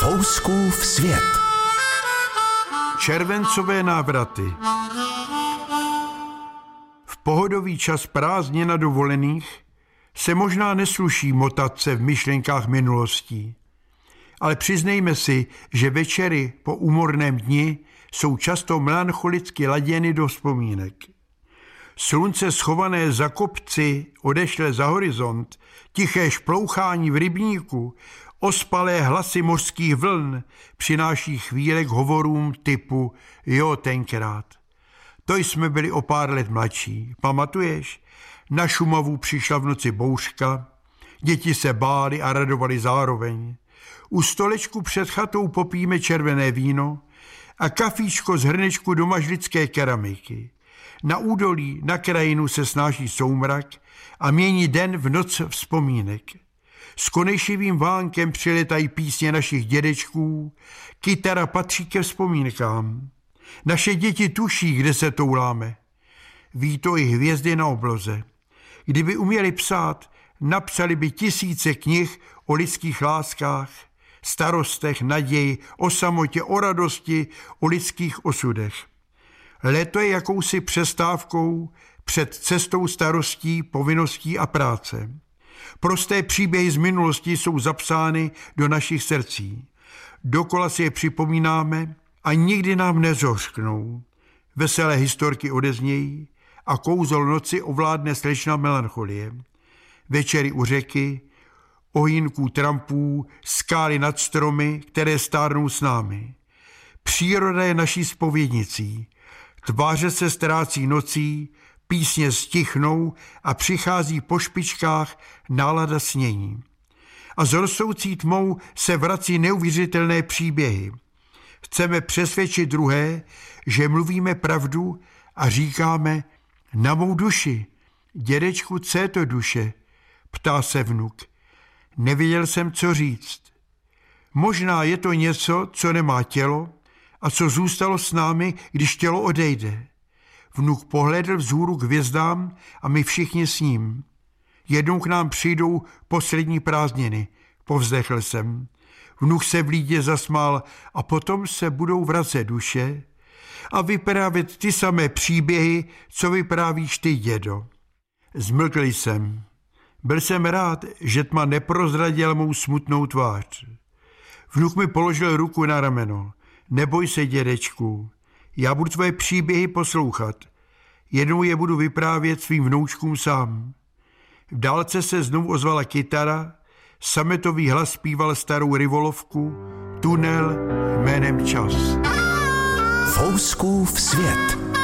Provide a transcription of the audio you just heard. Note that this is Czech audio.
Fouskův svět. Červencové návraty. V pohodový čas prázdně na dovolených se možná nesluší motat se v myšlenkách minulostí. Ale přiznejme si, že večery po úmorném dni jsou často melancholicky laděny do vzpomínek. Slunce schované za kopci odešle za horizont, tiché šplouchání v rybníku, ospalé hlasy mořských vln přináší chvíle k hovorům typu jo tenkrát. To jsme byli o pár let mladší. Pamatuješ? Na Šumavu přišla v noci bouřka, děti se bály a radovali zároveň. U stolečku před chatou popíme červené víno a kafíčko z hrnečku do mažlické keramiky. Na údolí, na krajinu se snáší soumrak a mění den v noc vzpomínek. S konejšivým vánkem přiletají písně našich dědečků, kytara patří ke vzpomínkám. Naše děti tuší, kde se touláme. Ví to i hvězdy na obloze. Kdyby uměli psát, napsali by tisíce knih o lidských láskách, starostech, naději, o samotě, o radosti, o lidských osudech. Léto je jakousi přestávkou před cestou starostí, povinností a práce. Prosté příběhy z minulosti jsou zapsány do našich srdcí. Dokola si je připomínáme a nikdy nám nezořknou. Veselé historky odeznějí a kouzol noci ovládne slečna melancholie. Večery u řeky, ohinků trampů, skály nad stromy, které stárnou s námi. Příroda je naší spovědnicí. Tváře se ztrácí nocí, písně stichnou a přichází po špičkách nálada snění. A z rostoucí tmou se vrací neuvěřitelné příběhy. Chceme přesvědčit druhé, že mluvíme pravdu a říkáme na mou duši. Dědečku, co je to duše? Ptá se vnuk. Nevěděl jsem, co říct. Možná je to něco, co nemá tělo a co zůstalo s námi, když tělo odejde. Vnuk pohledl vzhůru k hvězdám a my všichni s ním. Jednou k nám přijdou poslední prázdniny, povzdechl jsem. Vnuk se v lídě zasmál a potom se budou vracet duše a vyprávět ty samé příběhy, co vyprávíš ty, dědo. Zmlkl jsem. Byl jsem rád, že tma neprozradil mou smutnou tvář. Vnuk mi položil ruku na rameno. Neboj se, dědečku, já budu tvoje příběhy poslouchat. Jednou je budu vyprávět svým vnoučkům sám. V dálce se znovu ozvala kytara, sametový hlas zpíval starou rivolovku, tunel jménem čas. Fouskův svět.